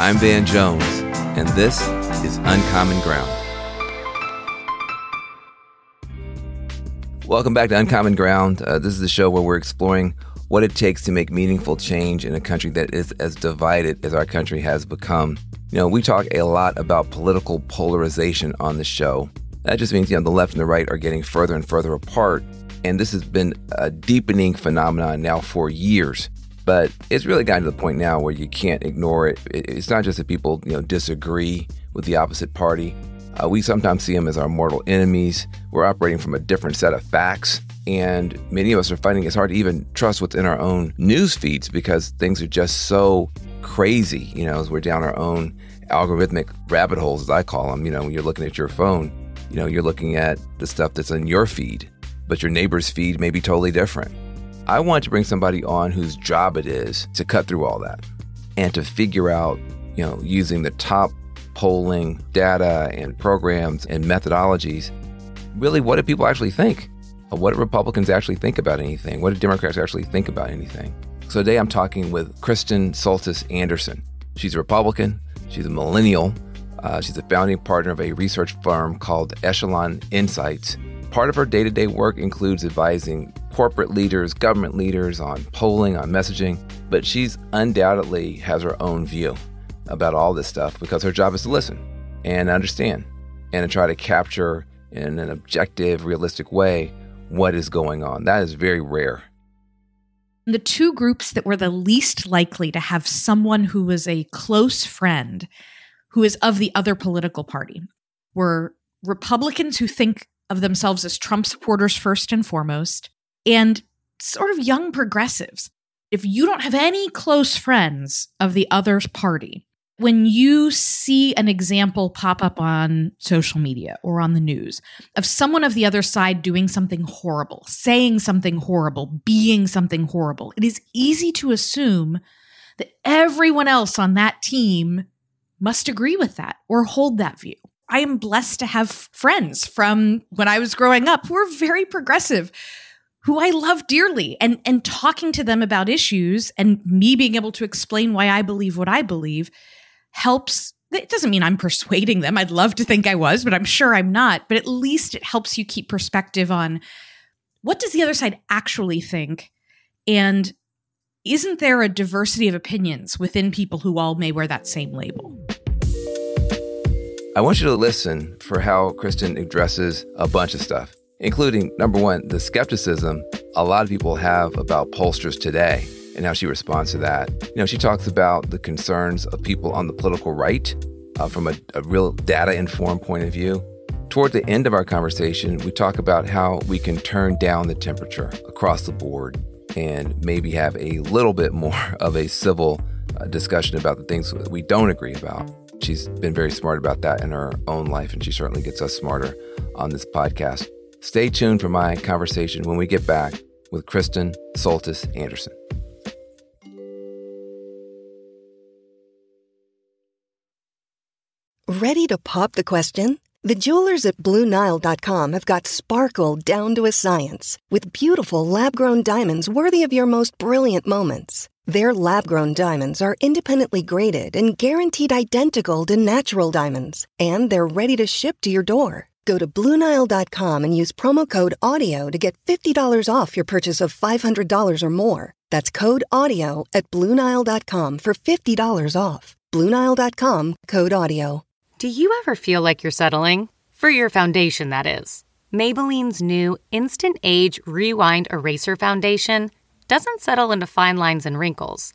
I'm Van Jones, and this is Uncommon Ground. Welcome back to Uncommon Ground. Uh, this is the show where we're exploring what it takes to make meaningful change in a country that is as divided as our country has become. You know, we talk a lot about political polarization on the show. That just means, you know, the left and the right are getting further and further apart. And this has been a deepening phenomenon now for years. But it's really gotten to the point now where you can't ignore it. It's not just that people, you know, disagree with the opposite party. Uh, we sometimes see them as our mortal enemies. We're operating from a different set of facts. And many of us are finding it's hard to even trust what's in our own news feeds because things are just so crazy, you know, as we're down our own algorithmic rabbit holes, as I call them. You know, when you're looking at your phone, you know, you're looking at the stuff that's in your feed, but your neighbor's feed may be totally different. I want to bring somebody on whose job it is to cut through all that and to figure out, you know, using the top polling data and programs and methodologies, really what do people actually think? What do Republicans actually think about anything? What do Democrats actually think about anything? So today I'm talking with Kristen Soltis Anderson. She's a Republican, she's a millennial, uh, she's a founding partner of a research firm called Echelon Insights. Part of her day to day work includes advising corporate leaders, government leaders on polling, on messaging, but she's undoubtedly has her own view about all this stuff because her job is to listen and understand and to try to capture in an objective, realistic way what is going on. That is very rare. The two groups that were the least likely to have someone who was a close friend who is of the other political party were Republicans who think of themselves as Trump supporters first and foremost, and sort of young progressives. If you don't have any close friends of the other party, when you see an example pop up on social media or on the news of someone of the other side doing something horrible, saying something horrible, being something horrible, it is easy to assume that everyone else on that team must agree with that or hold that view. I am blessed to have friends from when I was growing up who are very progressive, who I love dearly and and talking to them about issues and me being able to explain why I believe what I believe helps it doesn't mean I'm persuading them. I'd love to think I was, but I'm sure I'm not. But at least it helps you keep perspective on what does the other side actually think and isn't there a diversity of opinions within people who all may wear that same label? I want you to listen for how Kristen addresses a bunch of stuff, including number one, the skepticism a lot of people have about pollsters today and how she responds to that. You know, she talks about the concerns of people on the political right uh, from a, a real data informed point of view. Toward the end of our conversation, we talk about how we can turn down the temperature across the board and maybe have a little bit more of a civil uh, discussion about the things that we don't agree about. She's been very smart about that in her own life, and she certainly gets us smarter on this podcast. Stay tuned for my conversation when we get back with Kristen Soltis Anderson. Ready to pop the question? The jewelers at BlueNile.com have got sparkle down to a science with beautiful lab grown diamonds worthy of your most brilliant moments. Their lab grown diamonds are independently graded and guaranteed identical to natural diamonds, and they're ready to ship to your door. Go to Bluenile.com and use promo code AUDIO to get $50 off your purchase of $500 or more. That's code AUDIO at Bluenile.com for $50 off. Bluenile.com code AUDIO. Do you ever feel like you're settling? For your foundation, that is. Maybelline's new Instant Age Rewind Eraser Foundation doesn't settle into fine lines and wrinkles.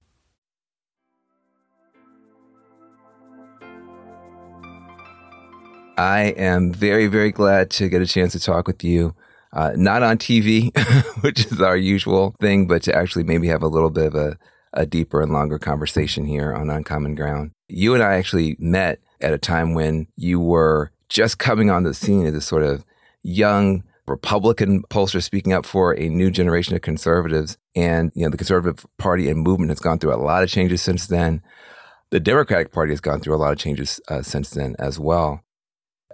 I am very, very glad to get a chance to talk with you. Uh, not on TV, which is our usual thing, but to actually maybe have a little bit of a, a deeper and longer conversation here on Uncommon Ground. You and I actually met at a time when you were just coming on the scene as a sort of young Republican pollster speaking up for a new generation of conservatives. And, you know, the conservative party and movement has gone through a lot of changes since then. The Democratic Party has gone through a lot of changes uh, since then as well.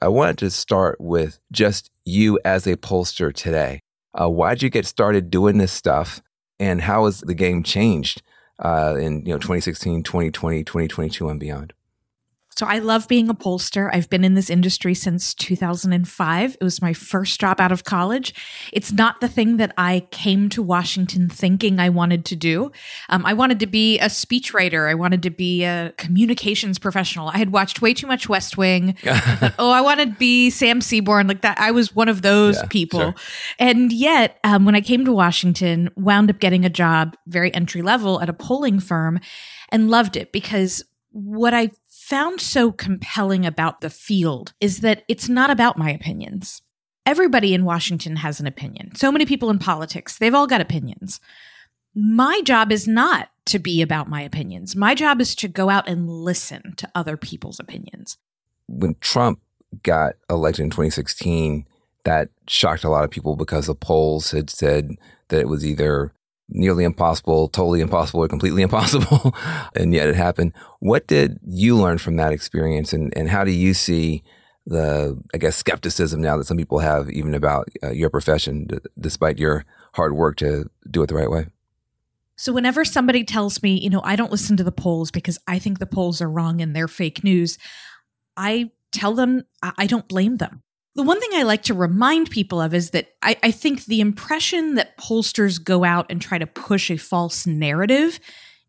I wanted to start with just you as a pollster today. Uh, why did you get started doing this stuff? And how has the game changed uh, in you know 2016, 2020, 2022, and beyond? So I love being a pollster. I've been in this industry since 2005. It was my first job out of college. It's not the thing that I came to Washington thinking I wanted to do. Um, I wanted to be a speechwriter. I wanted to be a communications professional. I had watched way too much West Wing. thought, oh, I wanted to be Sam Seaborn like that. I was one of those yeah, people. Sure. And yet, um, when I came to Washington, wound up getting a job very entry level at a polling firm and loved it because what I found so compelling about the field is that it's not about my opinions. Everybody in Washington has an opinion. So many people in politics, they've all got opinions. My job is not to be about my opinions. My job is to go out and listen to other people's opinions. When Trump got elected in 2016, that shocked a lot of people because the polls had said that it was either nearly impossible, totally impossible, or completely impossible. and yet it happened. What did you learn from that experience? And, and how do you see the, I guess, skepticism now that some people have even about uh, your profession, d- despite your hard work to do it the right way? So, whenever somebody tells me, you know, I don't listen to the polls because I think the polls are wrong and they're fake news, I tell them I don't blame them. The one thing I like to remind people of is that I, I, think the impression that pollsters go out and try to push a false narrative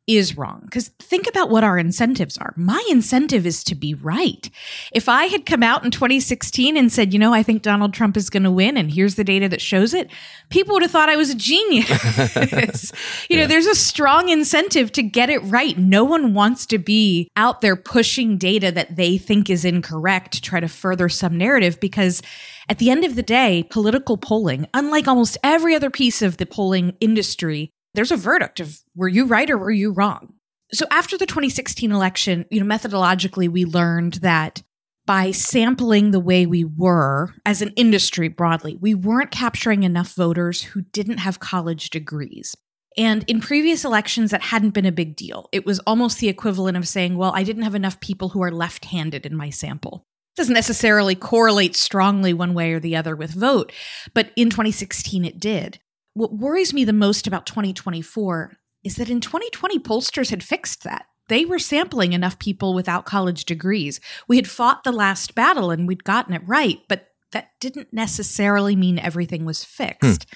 is wrong. Because think about what our incentives are. My incentive is to be right. If I had come out in 2016 and said, you know, I think Donald Trump is going to win, and here's the data that shows it, people would have thought I was a genius. you know, there's a strong incentive to get it right. No one wants to be out there pushing data that they think is incorrect to try to further some narrative because at the end of the day, political polling, unlike almost every other piece of the polling industry, there's a verdict of were you right or were you wrong? So after the 2016 election, you know, methodologically, we learned that by sampling the way we were as an industry broadly, we weren't capturing enough voters who didn't have college degrees. And in previous elections, that hadn't been a big deal. It was almost the equivalent of saying, well, I didn't have enough people who are left handed in my sample. It doesn't necessarily correlate strongly one way or the other with vote, but in 2016 it did. What worries me the most about 2024 is that in 2020, pollsters had fixed that. They were sampling enough people without college degrees. We had fought the last battle and we'd gotten it right, but that didn't necessarily mean everything was fixed.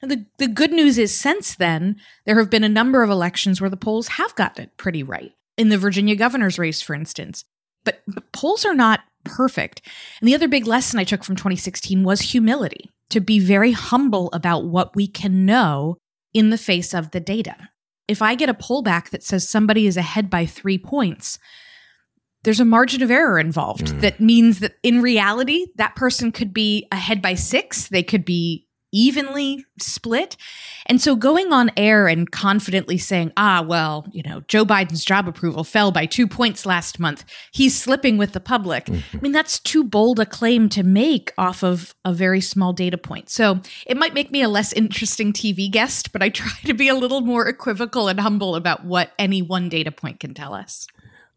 Hmm. the, the good news is, since then, there have been a number of elections where the polls have gotten it pretty right. In the Virginia governor's race, for instance. But, but polls are not perfect. And the other big lesson I took from 2016 was humility to be very humble about what we can know in the face of the data. If I get a pullback that says somebody is ahead by three points, there's a margin of error involved. Mm. That means that in reality, that person could be ahead by six, they could be evenly split. And so going on air and confidently saying, ah, well, you know, Joe Biden's job approval fell by two points last month. He's slipping with the public. Mm-hmm. I mean, that's too bold a claim to make off of a very small data point. So it might make me a less interesting TV guest, but I try to be a little more equivocal and humble about what any one data point can tell us.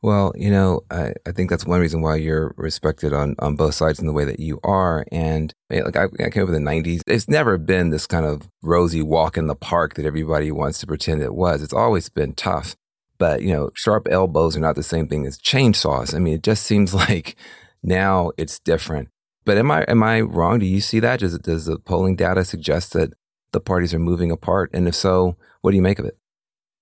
Well, you know, I, I think that's one reason why you're respected on, on both sides in the way that you are. And eh, like I, I came up in the 90s. It's never been this kind of rosy walk in the park that everybody wants to pretend it was. It's always been tough. But, you know, sharp elbows are not the same thing as chainsaws. I mean, it just seems like now it's different. But am I am I wrong? Do you see that? Does does the polling data suggest that the parties are moving apart? And if so, what do you make of it?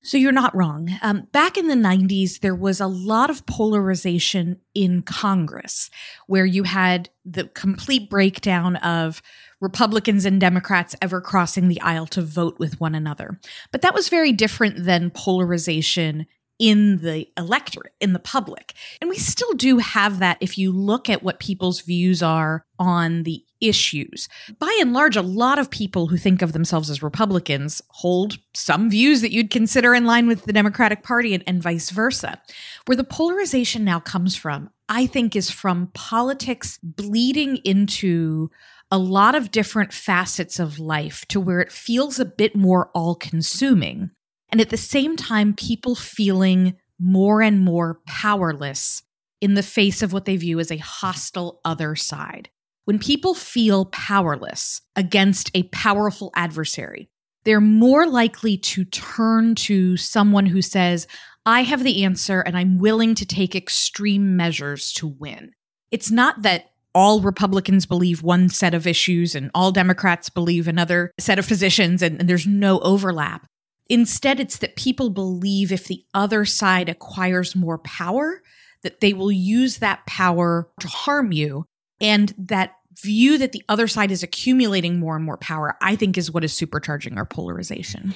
So you're not wrong. Um, back in the 90s, there was a lot of polarization in Congress where you had the complete breakdown of Republicans and Democrats ever crossing the aisle to vote with one another. But that was very different than polarization in the electorate, in the public. And we still do have that if you look at what people's views are on the issues. By and large, a lot of people who think of themselves as Republicans hold some views that you'd consider in line with the Democratic Party and, and vice versa. Where the polarization now comes from, I think, is from politics bleeding into a lot of different facets of life to where it feels a bit more all consuming. And at the same time, people feeling more and more powerless in the face of what they view as a hostile other side. When people feel powerless against a powerful adversary, they're more likely to turn to someone who says, I have the answer and I'm willing to take extreme measures to win. It's not that all Republicans believe one set of issues and all Democrats believe another set of positions and, and there's no overlap. Instead, it's that people believe if the other side acquires more power, that they will use that power to harm you. And that view that the other side is accumulating more and more power, I think is what is supercharging our polarization.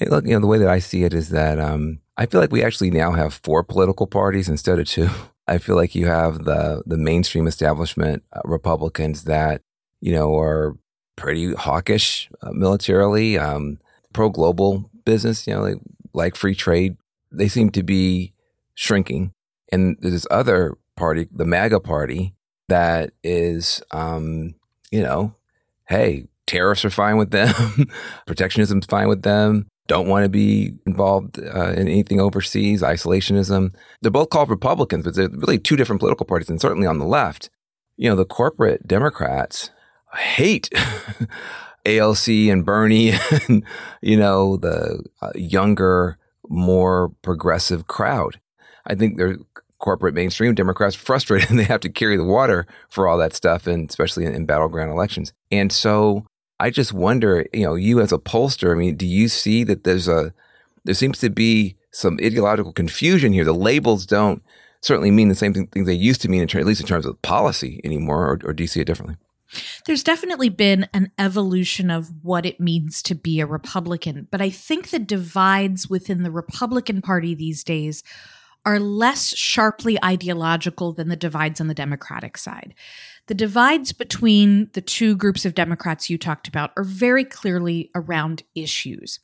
Look, you know, the way that I see it is that um, I feel like we actually now have four political parties instead of two. I feel like you have the the mainstream establishment uh, Republicans that you know are pretty hawkish uh, militarily, um, pro global business, you know, like, like free trade, they seem to be shrinking. And there's this other party, the MAGA party, that is, um, you know, hey, tariffs are fine with them, protectionism's fine with them, don't want to be involved uh, in anything overseas, isolationism. They're both called Republicans, but they're really two different political parties, and certainly on the left. You know, the corporate Democrats hate AOC and Bernie and, you know, the uh, younger, more progressive crowd. I think they're corporate mainstream Democrats frustrated and they have to carry the water for all that stuff, and especially in, in battleground elections. And so I just wonder, you know, you as a pollster, I mean, do you see that there's a, there seems to be some ideological confusion here. The labels don't certainly mean the same thing, they used to mean, in, at least in terms of policy anymore, or, or do you see it differently? There's definitely been an evolution of what it means to be a Republican, but I think the divides within the Republican Party these days are less sharply ideological than the divides on the Democratic side. The divides between the two groups of Democrats you talked about are very clearly around issues.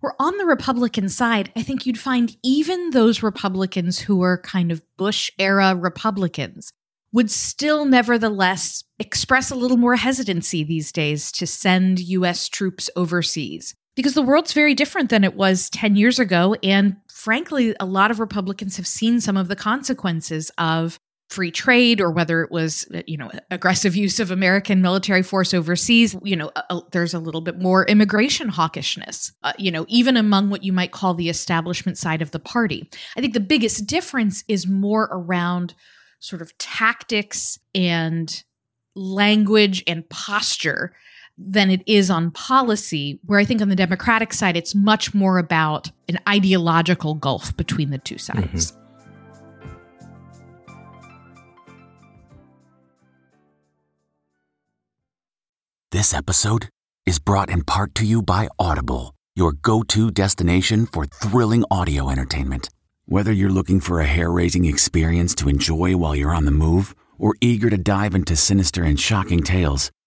Where on the Republican side, I think you'd find even those Republicans who are kind of Bush era Republicans would still nevertheless express a little more hesitancy these days to send US troops overseas. Because the world's very different than it was 10 years ago. And frankly, a lot of Republicans have seen some of the consequences of free trade or whether it was you know aggressive use of american military force overseas. You know a, there's a little bit more immigration hawkishness uh, you know even among what you might call the establishment side of the party. I think the biggest difference is more around sort of tactics and language and posture than it is on policy, where I think on the Democratic side, it's much more about an ideological gulf between the two sides. Mm-hmm. This episode is brought in part to you by Audible, your go to destination for thrilling audio entertainment. Whether you're looking for a hair raising experience to enjoy while you're on the move or eager to dive into sinister and shocking tales,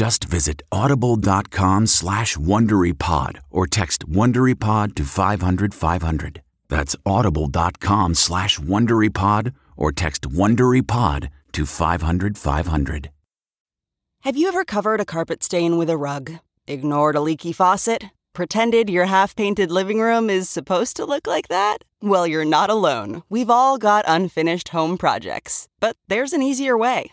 Just visit audible.com slash WonderyPod or text WonderyPod to 500, 500. That's audible.com slash WonderyPod or text WonderyPod to 500, 500. Have you ever covered a carpet stain with a rug? Ignored a leaky faucet? Pretended your half-painted living room is supposed to look like that? Well, you're not alone. We've all got unfinished home projects. But there's an easier way.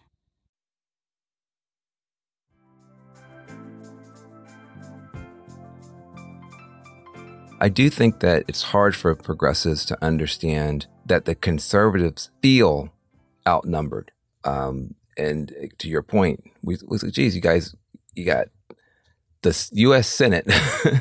I do think that it's hard for progressives to understand that the conservatives feel outnumbered. Um, and to your point, we was like, geez, you guys, you got the U.S. Senate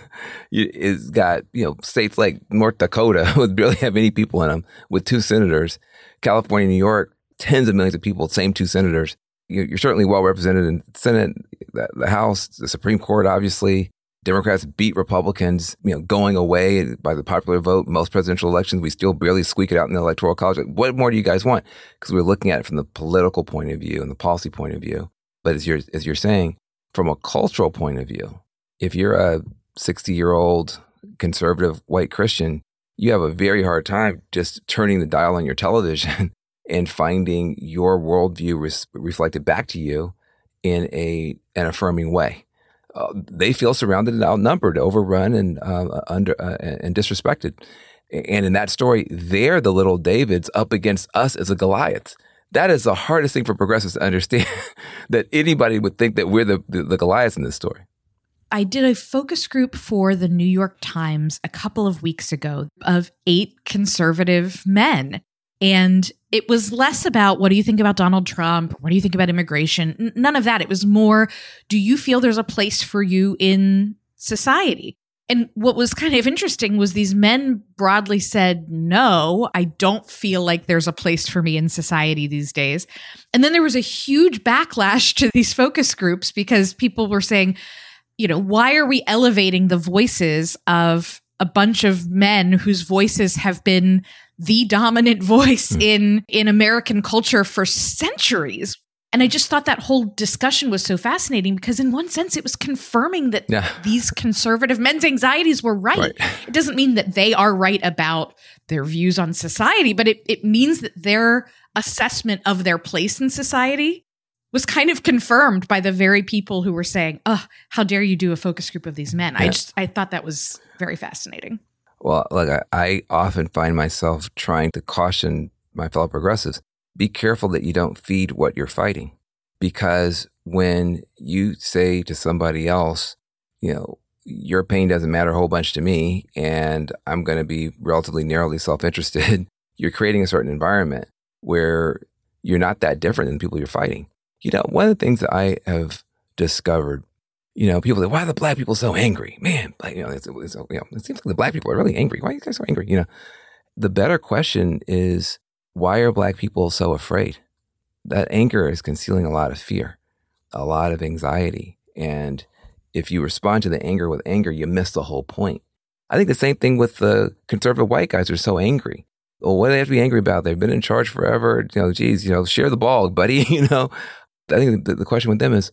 is got you know states like North Dakota would barely have any people in them with two senators, California, New York, tens of millions of people, same two senators. You're certainly well represented in the Senate, the House, the Supreme Court, obviously. Democrats beat Republicans, you know, going away by the popular vote. Most presidential elections, we still barely squeak it out in the electoral college. What more do you guys want? Because we're looking at it from the political point of view and the policy point of view. But as you're as you're saying, from a cultural point of view, if you're a 60 year old conservative white Christian, you have a very hard time just turning the dial on your television and finding your worldview res- reflected back to you in a an affirming way uh, they feel surrounded and outnumbered, overrun, and uh, under uh, and disrespected. And in that story, they're the little Davids up against us as a Goliath. That is the hardest thing for progressives to understand. that anybody would think that we're the, the, the Goliaths in this story. I did a focus group for the New York Times a couple of weeks ago of eight conservative men and it was less about what do you think about Donald Trump? What do you think about immigration? N- none of that. It was more, do you feel there's a place for you in society? And what was kind of interesting was these men broadly said, No, I don't feel like there's a place for me in society these days. And then there was a huge backlash to these focus groups because people were saying, you know, why are we elevating the voices of a bunch of men whose voices have been the dominant voice mm. in in American culture for centuries. And I just thought that whole discussion was so fascinating because, in one sense, it was confirming that yeah. these conservative men's anxieties were right. right. It doesn't mean that they are right about their views on society, but it, it means that their assessment of their place in society was kind of confirmed by the very people who were saying, "Oh, how dare you do a focus group of these men?" Yeah. I just I thought that was very fascinating. Well, look, I, I often find myself trying to caution my fellow progressives be careful that you don't feed what you're fighting. Because when you say to somebody else, you know, your pain doesn't matter a whole bunch to me, and I'm going to be relatively narrowly self interested, you're creating a certain environment where you're not that different than people you're fighting. You know, one of the things that I have discovered you know, people say, why are the black people so angry? Man, like, you know, it's, it's, you know, it seems like the black people are really angry. Why are you guys so angry? You know, the better question is, why are black people so afraid? That anger is concealing a lot of fear, a lot of anxiety. And if you respond to the anger with anger, you miss the whole point. I think the same thing with the conservative white guys are so angry. Well, what do they have to be angry about? They've been in charge forever. You know, geez, you know, share the ball, buddy. You know, I think the, the question with them is,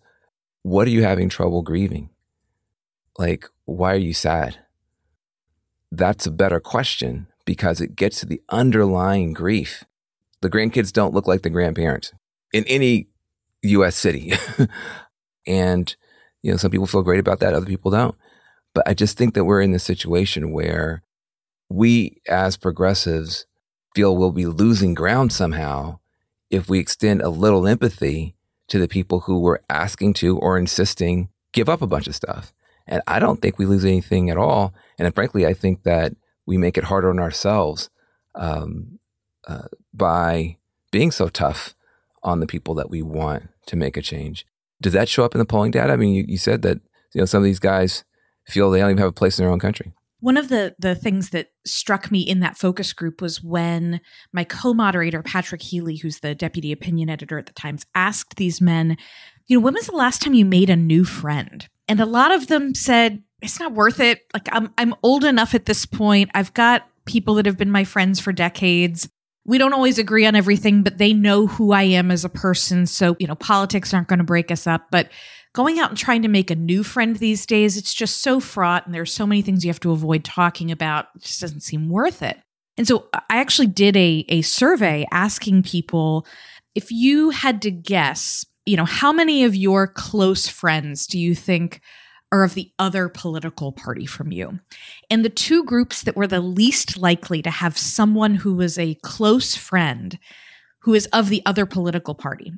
what are you having trouble grieving? Like, why are you sad? That's a better question because it gets to the underlying grief. The grandkids don't look like the grandparents in any US city. and, you know, some people feel great about that, other people don't. But I just think that we're in this situation where we as progressives feel we'll be losing ground somehow if we extend a little empathy to the people who were asking to or insisting give up a bunch of stuff. And I don't think we lose anything at all. And frankly, I think that we make it harder on ourselves um, uh, by being so tough on the people that we want to make a change. Does that show up in the polling data? I mean, you, you said that you know some of these guys feel they don't even have a place in their own country. One of the the things that struck me in that focus group was when my co-moderator Patrick Healy, who's the deputy opinion editor at the Times, asked these men, you know, when was the last time you made a new friend? And a lot of them said, it's not worth it. Like I'm I'm old enough at this point. I've got people that have been my friends for decades. we don't always agree on everything, but they know who I am as a person. So, you know, politics aren't going to break us up. But going out and trying to make a new friend these days, it's just so fraught and there's so many things you have to avoid talking about. It just doesn't seem worth it. And so uh, I actually did a, a survey asking people if you had to guess, you know, how many of your close friends do you think are of the other political party from you. And the two groups that were the least likely to have someone who was a close friend who is of the other political party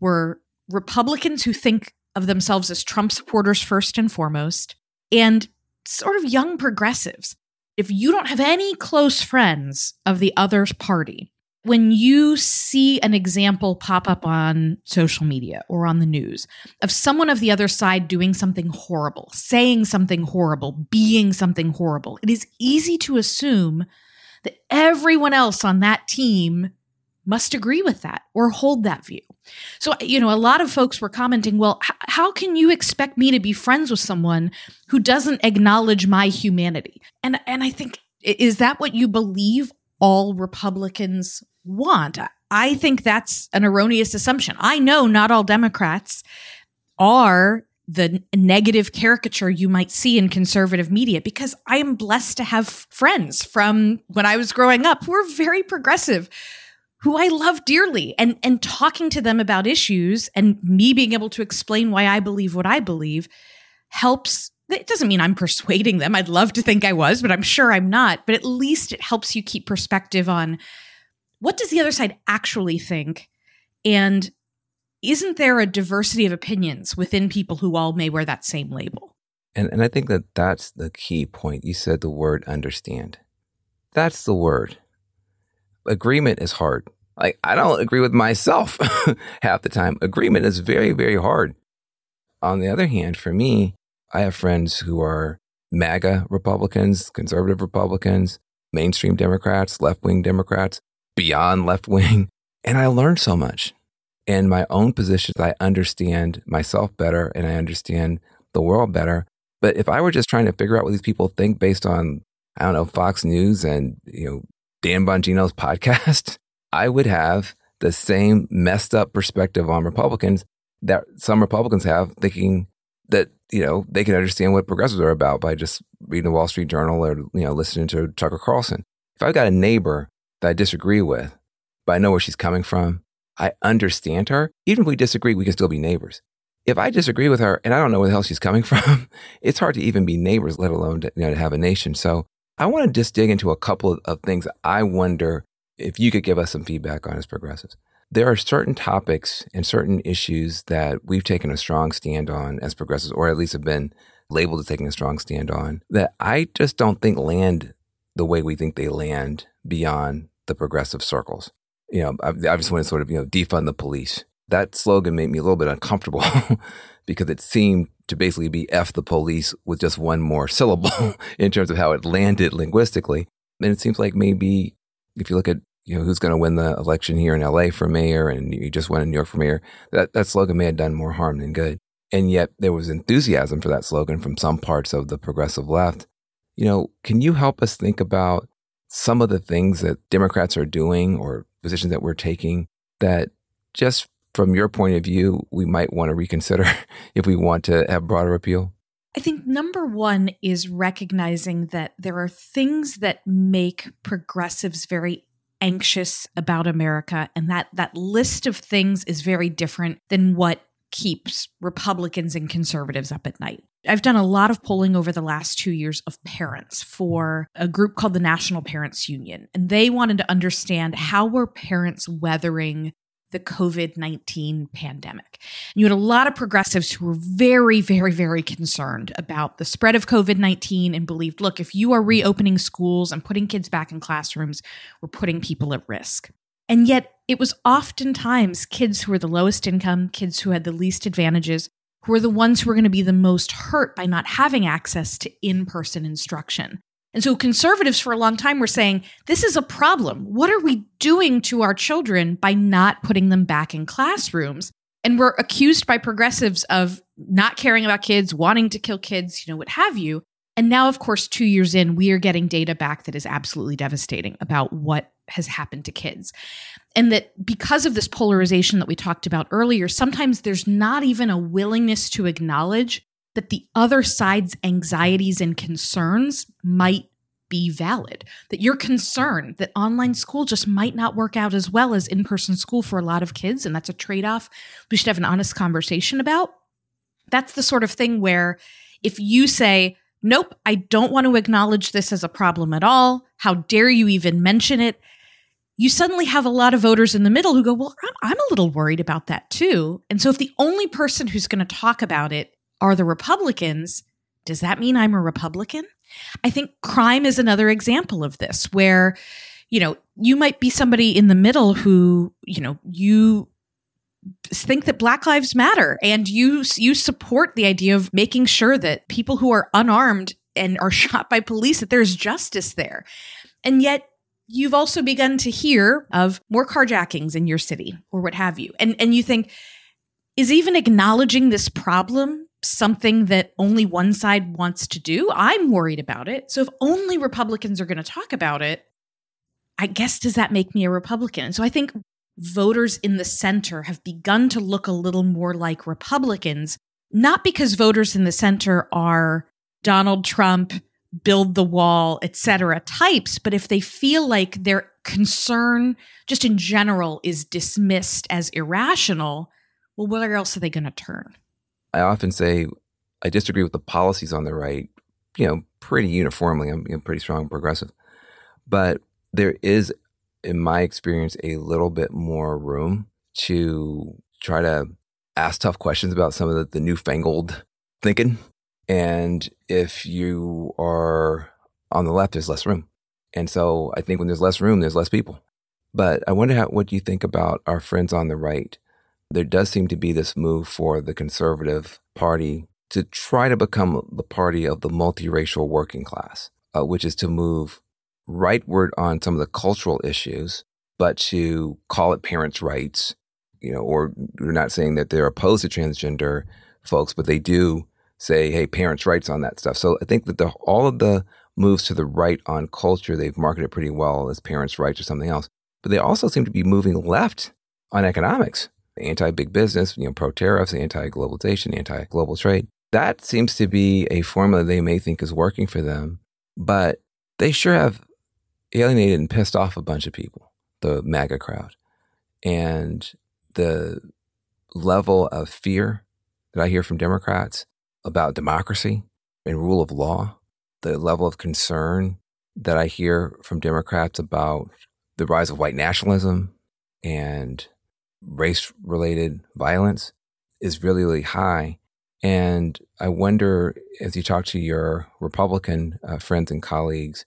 were Republicans who think of themselves as Trump supporters first and foremost, and sort of young progressives. If you don't have any close friends of the other party, when you see an example pop up on social media or on the news of someone of the other side doing something horrible, saying something horrible, being something horrible, it is easy to assume that everyone else on that team must agree with that or hold that view. So, you know, a lot of folks were commenting, well, h- how can you expect me to be friends with someone who doesn't acknowledge my humanity? And and I think is that what you believe all Republicans want. I think that's an erroneous assumption. I know not all Democrats are the negative caricature you might see in conservative media because I am blessed to have friends from when I was growing up who are very progressive who I love dearly and and talking to them about issues and me being able to explain why I believe what I believe helps it doesn't mean I'm persuading them. I'd love to think I was, but I'm sure I'm not. But at least it helps you keep perspective on what does the other side actually think? And isn't there a diversity of opinions within people who all may wear that same label? And, and I think that that's the key point. You said the word understand. That's the word. Agreement is hard. Like, I don't agree with myself half the time. Agreement is very, very hard. On the other hand, for me, I have friends who are MAGA Republicans, conservative Republicans, mainstream Democrats, left wing Democrats beyond left wing. And I learned so much. In my own positions, I understand myself better and I understand the world better. But if I were just trying to figure out what these people think based on, I don't know, Fox News and, you know, Dan Bongino's podcast, I would have the same messed up perspective on Republicans that some Republicans have, thinking that, you know, they can understand what progressives are about by just reading the Wall Street Journal or, you know, listening to Tucker Carlson. If I've got a neighbor that I disagree with, but I know where she's coming from. I understand her. Even if we disagree, we can still be neighbors. If I disagree with her and I don't know where the hell she's coming from, it's hard to even be neighbors, let alone to, you know, to have a nation. So I want to just dig into a couple of things I wonder if you could give us some feedback on as progressives. There are certain topics and certain issues that we've taken a strong stand on as progressives, or at least have been labeled as taking a strong stand on, that I just don't think land the way we think they land beyond the progressive circles. You know, I, I just want to sort of, you know, defund the police. That slogan made me a little bit uncomfortable because it seemed to basically be F the police with just one more syllable in terms of how it landed linguistically. And it seems like maybe if you look at, you know, who's going to win the election here in LA for mayor and you just won in New York for mayor, that, that slogan may have done more harm than good. And yet there was enthusiasm for that slogan from some parts of the progressive left. You know, can you help us think about some of the things that Democrats are doing or positions that we're taking that just from your point of view, we might want to reconsider if we want to have broader appeal? I think number one is recognizing that there are things that make progressives very anxious about America, and that that list of things is very different than what keeps Republicans and conservatives up at night. I've done a lot of polling over the last two years of parents for a group called the National Parents Union. And they wanted to understand how were parents weathering the COVID 19 pandemic. And you had a lot of progressives who were very, very, very concerned about the spread of COVID 19 and believed look, if you are reopening schools and putting kids back in classrooms, we're putting people at risk. And yet, it was oftentimes kids who were the lowest income, kids who had the least advantages, who were the ones who were going to be the most hurt by not having access to in person instruction. And so conservatives for a long time were saying, this is a problem. What are we doing to our children by not putting them back in classrooms? And we're accused by progressives of not caring about kids, wanting to kill kids, you know, what have you. And now, of course, two years in, we are getting data back that is absolutely devastating about what has happened to kids. And that because of this polarization that we talked about earlier, sometimes there's not even a willingness to acknowledge that the other side's anxieties and concerns might be valid, that you're concerned that online school just might not work out as well as in person school for a lot of kids. And that's a trade off we should have an honest conversation about. That's the sort of thing where if you say, Nope, I don't want to acknowledge this as a problem at all. How dare you even mention it? You suddenly have a lot of voters in the middle who go, Well, I'm a little worried about that too. And so if the only person who's going to talk about it are the Republicans, does that mean I'm a Republican? I think crime is another example of this where, you know, you might be somebody in the middle who, you know, you think that black lives matter and you you support the idea of making sure that people who are unarmed and are shot by police that there's justice there. And yet you've also begun to hear of more carjackings in your city or what have you. And and you think is even acknowledging this problem something that only one side wants to do? I'm worried about it. So if only Republicans are going to talk about it, I guess does that make me a Republican? So I think voters in the center have begun to look a little more like Republicans, not because voters in the center are Donald Trump, build the wall, etc. types, but if they feel like their concern just in general is dismissed as irrational, well, where else are they going to turn? I often say I disagree with the policies on the right, you know, pretty uniformly. I'm you know, pretty strong progressive. But there is, in my experience, a little bit more room to try to ask tough questions about some of the, the newfangled thinking. And if you are on the left, there's less room. And so I think when there's less room, there's less people. But I wonder how, what you think about our friends on the right there does seem to be this move for the conservative party to try to become the party of the multiracial working class, uh, which is to move rightward on some of the cultural issues, but to call it parents' rights, you know, or we're not saying that they're opposed to transgender folks, but they do say, hey, parents' rights on that stuff. So I think that the, all of the moves to the right on culture, they've marketed pretty well as parents' rights or something else. But they also seem to be moving left on economics anti big business, you know, pro tariffs, anti globalization, anti global trade. That seems to be a formula they may think is working for them, but they sure have alienated and pissed off a bunch of people, the MAGA crowd. And the level of fear that I hear from Democrats about democracy and rule of law, the level of concern that I hear from Democrats about the rise of white nationalism and race related violence is really, really high. And I wonder, as you talk to your Republican uh, friends and colleagues,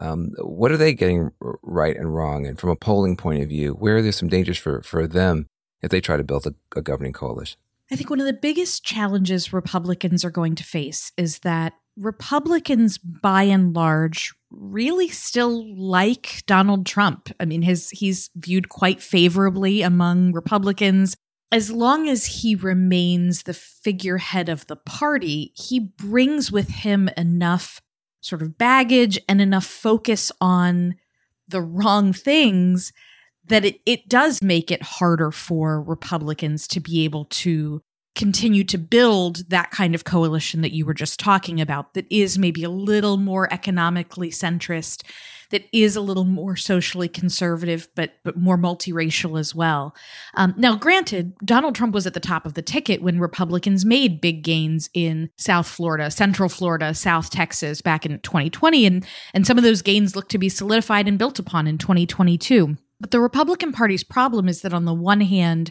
um, what are they getting right and wrong? And from a polling point of view, where are there some dangers for, for them if they try to build a, a governing coalition? I think one of the biggest challenges Republicans are going to face is that Republicans, by and large, really still like Donald Trump. I mean, his he's viewed quite favorably among Republicans. As long as he remains the figurehead of the party, he brings with him enough sort of baggage and enough focus on the wrong things that it, it does make it harder for Republicans to be able to continue to build that kind of coalition that you were just talking about that is maybe a little more economically centrist that is a little more socially conservative but but more multiracial as well. Um, now granted donald trump was at the top of the ticket when republicans made big gains in south florida central florida south texas back in 2020 and and some of those gains look to be solidified and built upon in 2022 but the republican party's problem is that on the one hand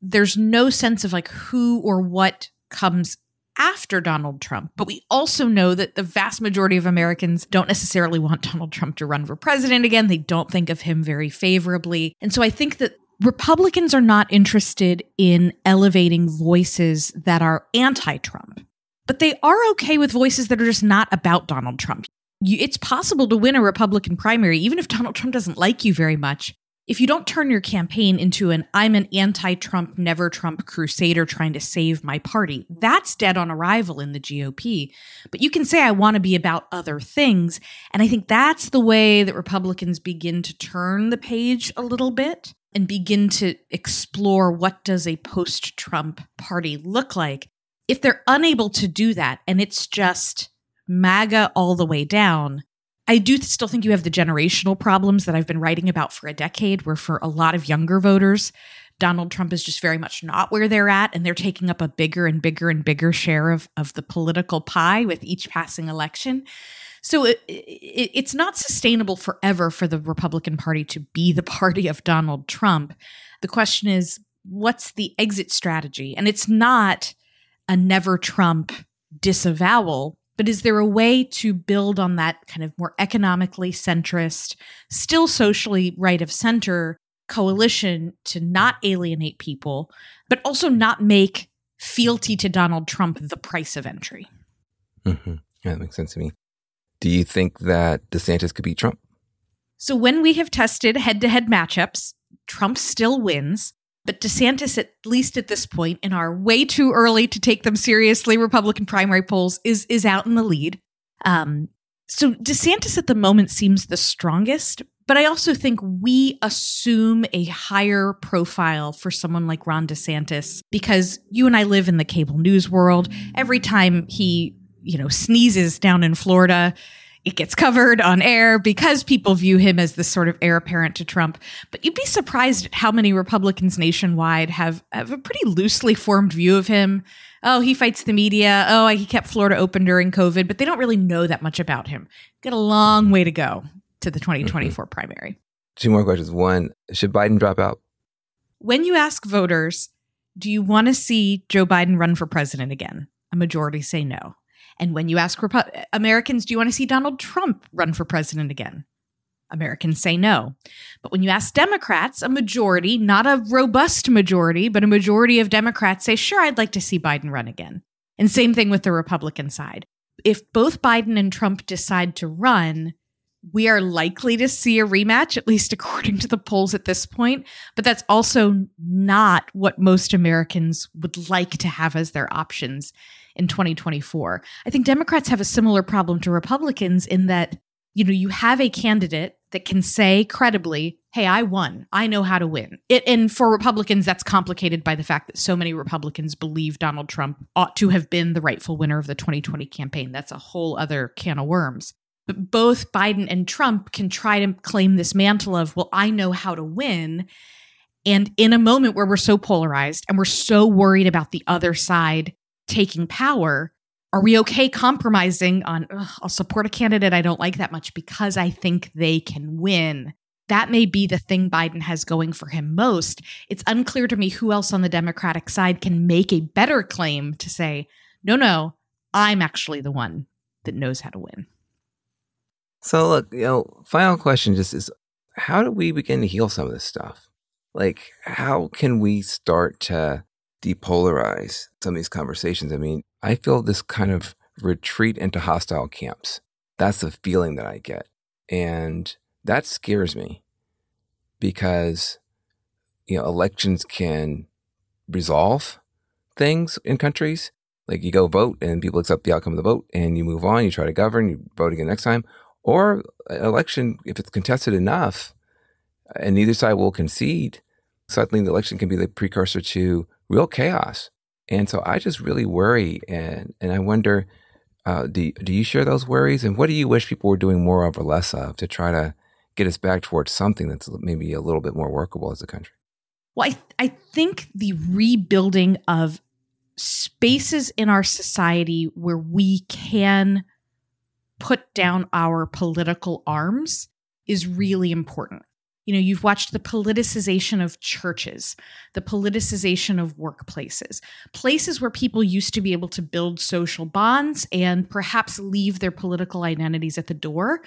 there's no sense of like who or what comes after Donald Trump. But we also know that the vast majority of Americans don't necessarily want Donald Trump to run for president again. They don't think of him very favorably. And so I think that Republicans are not interested in elevating voices that are anti Trump, but they are okay with voices that are just not about Donald Trump. It's possible to win a Republican primary, even if Donald Trump doesn't like you very much, if you don't turn your campaign into an I'm an anti Trump, never Trump crusader trying to save my party, that's dead on arrival in the GOP. But you can say, I want to be about other things. And I think that's the way that Republicans begin to turn the page a little bit and begin to explore what does a post Trump party look like. If they're unable to do that and it's just MAGA all the way down, I do still think you have the generational problems that I've been writing about for a decade, where for a lot of younger voters, Donald Trump is just very much not where they're at, and they're taking up a bigger and bigger and bigger share of, of the political pie with each passing election. So it, it, it's not sustainable forever for the Republican Party to be the party of Donald Trump. The question is, what's the exit strategy? And it's not a never Trump disavowal but is there a way to build on that kind of more economically centrist, still socially right of center coalition to not alienate people, but also not make fealty to Donald Trump the price of entry? Mm-hmm. That makes sense to me. Do you think that DeSantis could beat Trump? So when we have tested head to head matchups, Trump still wins. But DeSantis, at least at this point, in our way too early to take them seriously Republican primary polls, is is out in the lead. Um, so DeSantis at the moment seems the strongest, but I also think we assume a higher profile for someone like Ron DeSantis because you and I live in the cable news world. Every time he, you know, sneezes down in Florida, it gets covered on air because people view him as the sort of heir apparent to Trump. But you'd be surprised at how many Republicans nationwide have, have a pretty loosely formed view of him. Oh, he fights the media. Oh, he kept Florida open during COVID, but they don't really know that much about him. Got a long way to go to the 2024 mm-hmm. primary. Two more questions. One, should Biden drop out? When you ask voters, do you want to see Joe Biden run for president again? A majority say no. And when you ask Repu- Americans, do you want to see Donald Trump run for president again? Americans say no. But when you ask Democrats, a majority, not a robust majority, but a majority of Democrats say, sure, I'd like to see Biden run again. And same thing with the Republican side. If both Biden and Trump decide to run, we are likely to see a rematch, at least according to the polls at this point. But that's also not what most Americans would like to have as their options in 2024. I think Democrats have a similar problem to Republicans in that, you know, you have a candidate that can say credibly, hey, I won. I know how to win. It, and for Republicans, that's complicated by the fact that so many Republicans believe Donald Trump ought to have been the rightful winner of the 2020 campaign. That's a whole other can of worms. But both Biden and Trump can try to claim this mantle of, well, I know how to win. And in a moment where we're so polarized and we're so worried about the other side taking power, are we okay compromising on, I'll support a candidate I don't like that much because I think they can win? That may be the thing Biden has going for him most. It's unclear to me who else on the Democratic side can make a better claim to say, no, no, I'm actually the one that knows how to win. So, look, you know, final question just is how do we begin to heal some of this stuff? Like, how can we start to depolarize some of these conversations. I mean, I feel this kind of retreat into hostile camps. That's the feeling that I get. And that scares me because, you know, elections can resolve things in countries. Like you go vote and people accept the outcome of the vote and you move on, you try to govern, you vote again next time. Or election, if it's contested enough and neither side will concede, suddenly the election can be the precursor to real chaos. And so I just really worry, and and I wonder, uh, do do you share those worries, and what do you wish people were doing more of or less of to try to get us back towards something that's maybe a little bit more workable as a country? Well, I I think the rebuilding of spaces in our society where we can put down our political arms is really important you know you've watched the politicization of churches the politicization of workplaces places where people used to be able to build social bonds and perhaps leave their political identities at the door.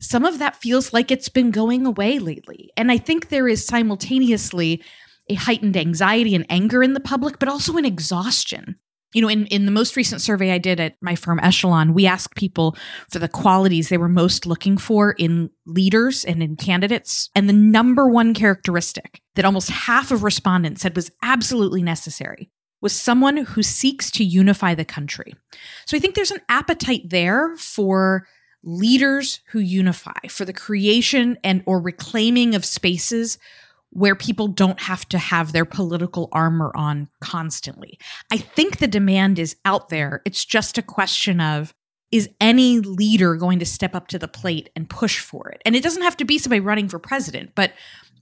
Some of that feels like it's been going away lately. And i think there is simultaneously a heightened anxiety and anger in the public but also an exhaustion you know, in, in the most recent survey I did at my firm Echelon, we asked people for the qualities they were most looking for in leaders and in candidates. And the number one characteristic that almost half of respondents said was absolutely necessary was someone who seeks to unify the country. So I think there's an appetite there for leaders who unify, for the creation and or reclaiming of spaces where people don't have to have their political armor on constantly. I think the demand is out there. It's just a question of is any leader going to step up to the plate and push for it? And it doesn't have to be somebody running for president, but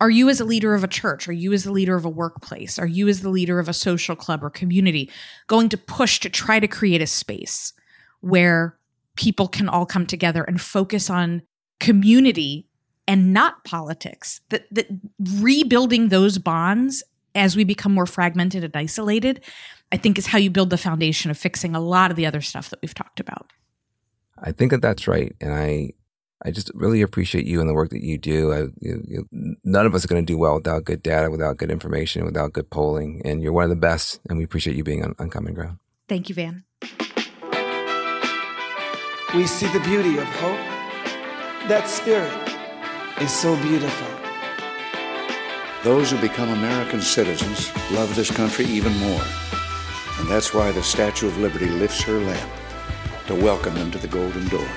are you as a leader of a church? Are you as the leader of a workplace? Are you as the leader of a social club or community going to push to try to create a space where people can all come together and focus on community and not politics. That that rebuilding those bonds as we become more fragmented and isolated, I think is how you build the foundation of fixing a lot of the other stuff that we've talked about. I think that that's right, and I I just really appreciate you and the work that you do. I, you, you, none of us are going to do well without good data, without good information, without good polling, and you're one of the best. And we appreciate you being on, Uncommon Ground. Thank you, Van. We see the beauty of hope. That spirit is so beautiful. Those who become American citizens love this country even more. And that's why the Statue of Liberty lifts her lamp to welcome them to the Golden Door.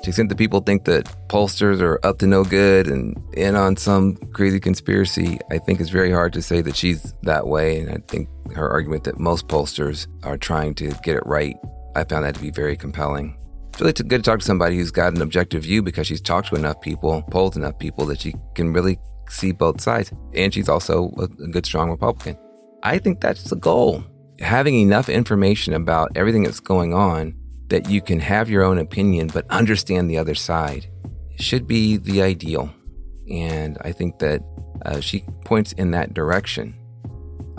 To the extent that people think that pollsters are up to no good and in on some crazy conspiracy, I think it's very hard to say that she's that way. And I think her argument that most pollsters are trying to get it right, I found that to be very compelling. It's really good to talk to somebody who's got an objective view because she's talked to enough people, polled enough people that she can really see both sides. And she's also a good, strong Republican. I think that's the goal. Having enough information about everything that's going on that you can have your own opinion but understand the other side should be the ideal. And I think that uh, she points in that direction.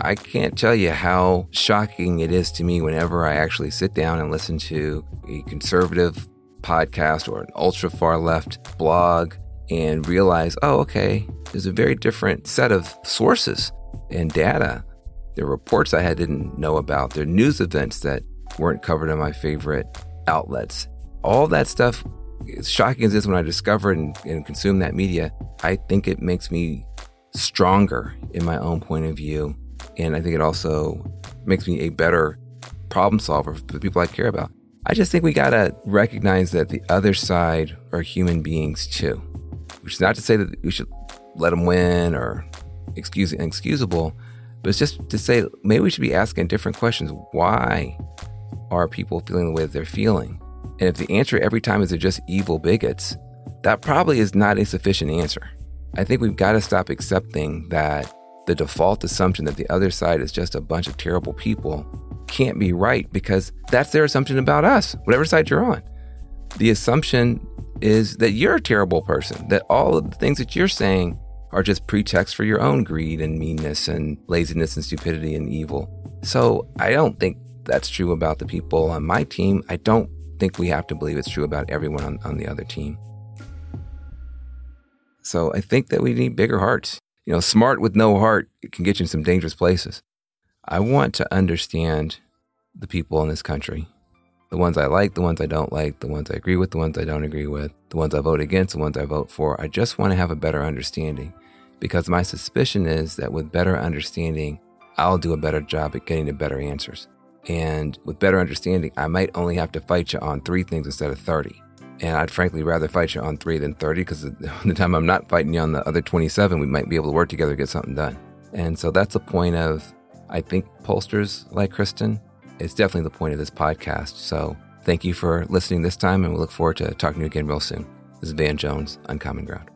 I can't tell you how shocking it is to me whenever I actually sit down and listen to a conservative podcast or an ultra far left blog and realize, oh, okay, there's a very different set of sources and data. There are reports I didn't know about. There are news events that weren't covered in my favorite outlets. All that stuff, as shocking as this when I discover and, and consume that media, I think it makes me stronger in my own point of view. And I think it also makes me a better problem solver for the people I care about. I just think we got to recognize that the other side are human beings too, which is not to say that we should let them win or excuse inexcusable, but it's just to say maybe we should be asking different questions. Why are people feeling the way that they're feeling? And if the answer every time is they're just evil bigots, that probably is not a sufficient answer. I think we've got to stop accepting that the default assumption that the other side is just a bunch of terrible people can't be right because that's their assumption about us, whatever side you're on. The assumption is that you're a terrible person, that all of the things that you're saying are just pretext for your own greed and meanness and laziness and stupidity and evil. So I don't think that's true about the people on my team. I don't think we have to believe it's true about everyone on, on the other team. So I think that we need bigger hearts. You know, smart with no heart can get you in some dangerous places. I want to understand the people in this country. The ones I like, the ones I don't like, the ones I agree with, the ones I don't agree with, the ones I vote against, the ones I vote for. I just want to have a better understanding because my suspicion is that with better understanding, I'll do a better job at getting to better answers. And with better understanding, I might only have to fight you on three things instead of 30. And I'd frankly rather fight you on three than 30 because the time I'm not fighting you on the other 27, we might be able to work together to get something done. And so that's the point of, I think, pollsters like Kristen. It's definitely the point of this podcast. So thank you for listening this time, and we look forward to talking to you again real soon. This is Van Jones Uncommon Ground.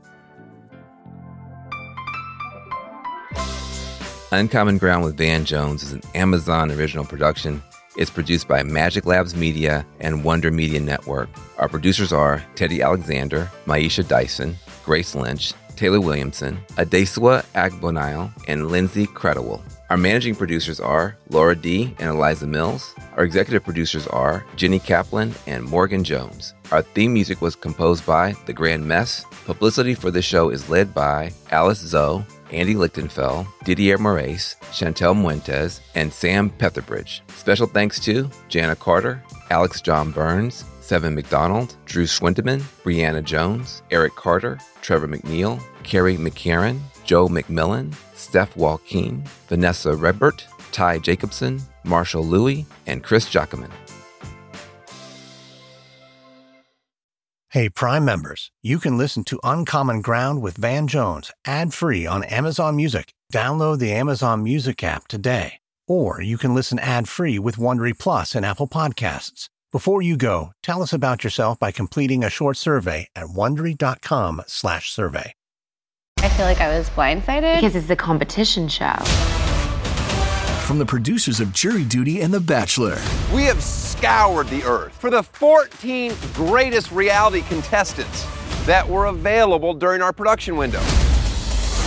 Uncommon Ground with Van Jones is an Amazon original production. It's produced by Magic Labs Media and Wonder Media Network. Our producers are Teddy Alexander, Maisha Dyson, Grace Lynch, Taylor Williamson, Adesua Agbonile, and Lindsay Credowell. Our managing producers are Laura D. and Eliza Mills. Our executive producers are Jenny Kaplan and Morgan Jones. Our theme music was composed by The Grand Mess. Publicity for this show is led by Alice Zoe, Andy Lichtenfeld, Didier Moraes, Chantel Muentes, and Sam Petherbridge. Special thanks to Jana Carter, Alex John Burns, Seven McDonald, Drew Swindeman, Brianna Jones, Eric Carter, Trevor McNeil, Carrie McCarran, Joe McMillan, Steph Walkeen, Vanessa Redbert, Ty Jacobson, Marshall Louis, and Chris Jacquemin. Hey, Prime members, you can listen to Uncommon Ground with Van Jones ad free on Amazon Music. Download the Amazon Music app today. Or you can listen ad free with Wondery Plus and Apple Podcasts. Before you go, tell us about yourself by completing a short survey at wondery.com/slash survey. I feel like I was blindsided because it's a competition show. From the producers of Jury Duty and The Bachelor. We have scoured the earth for the 14 greatest reality contestants that were available during our production window.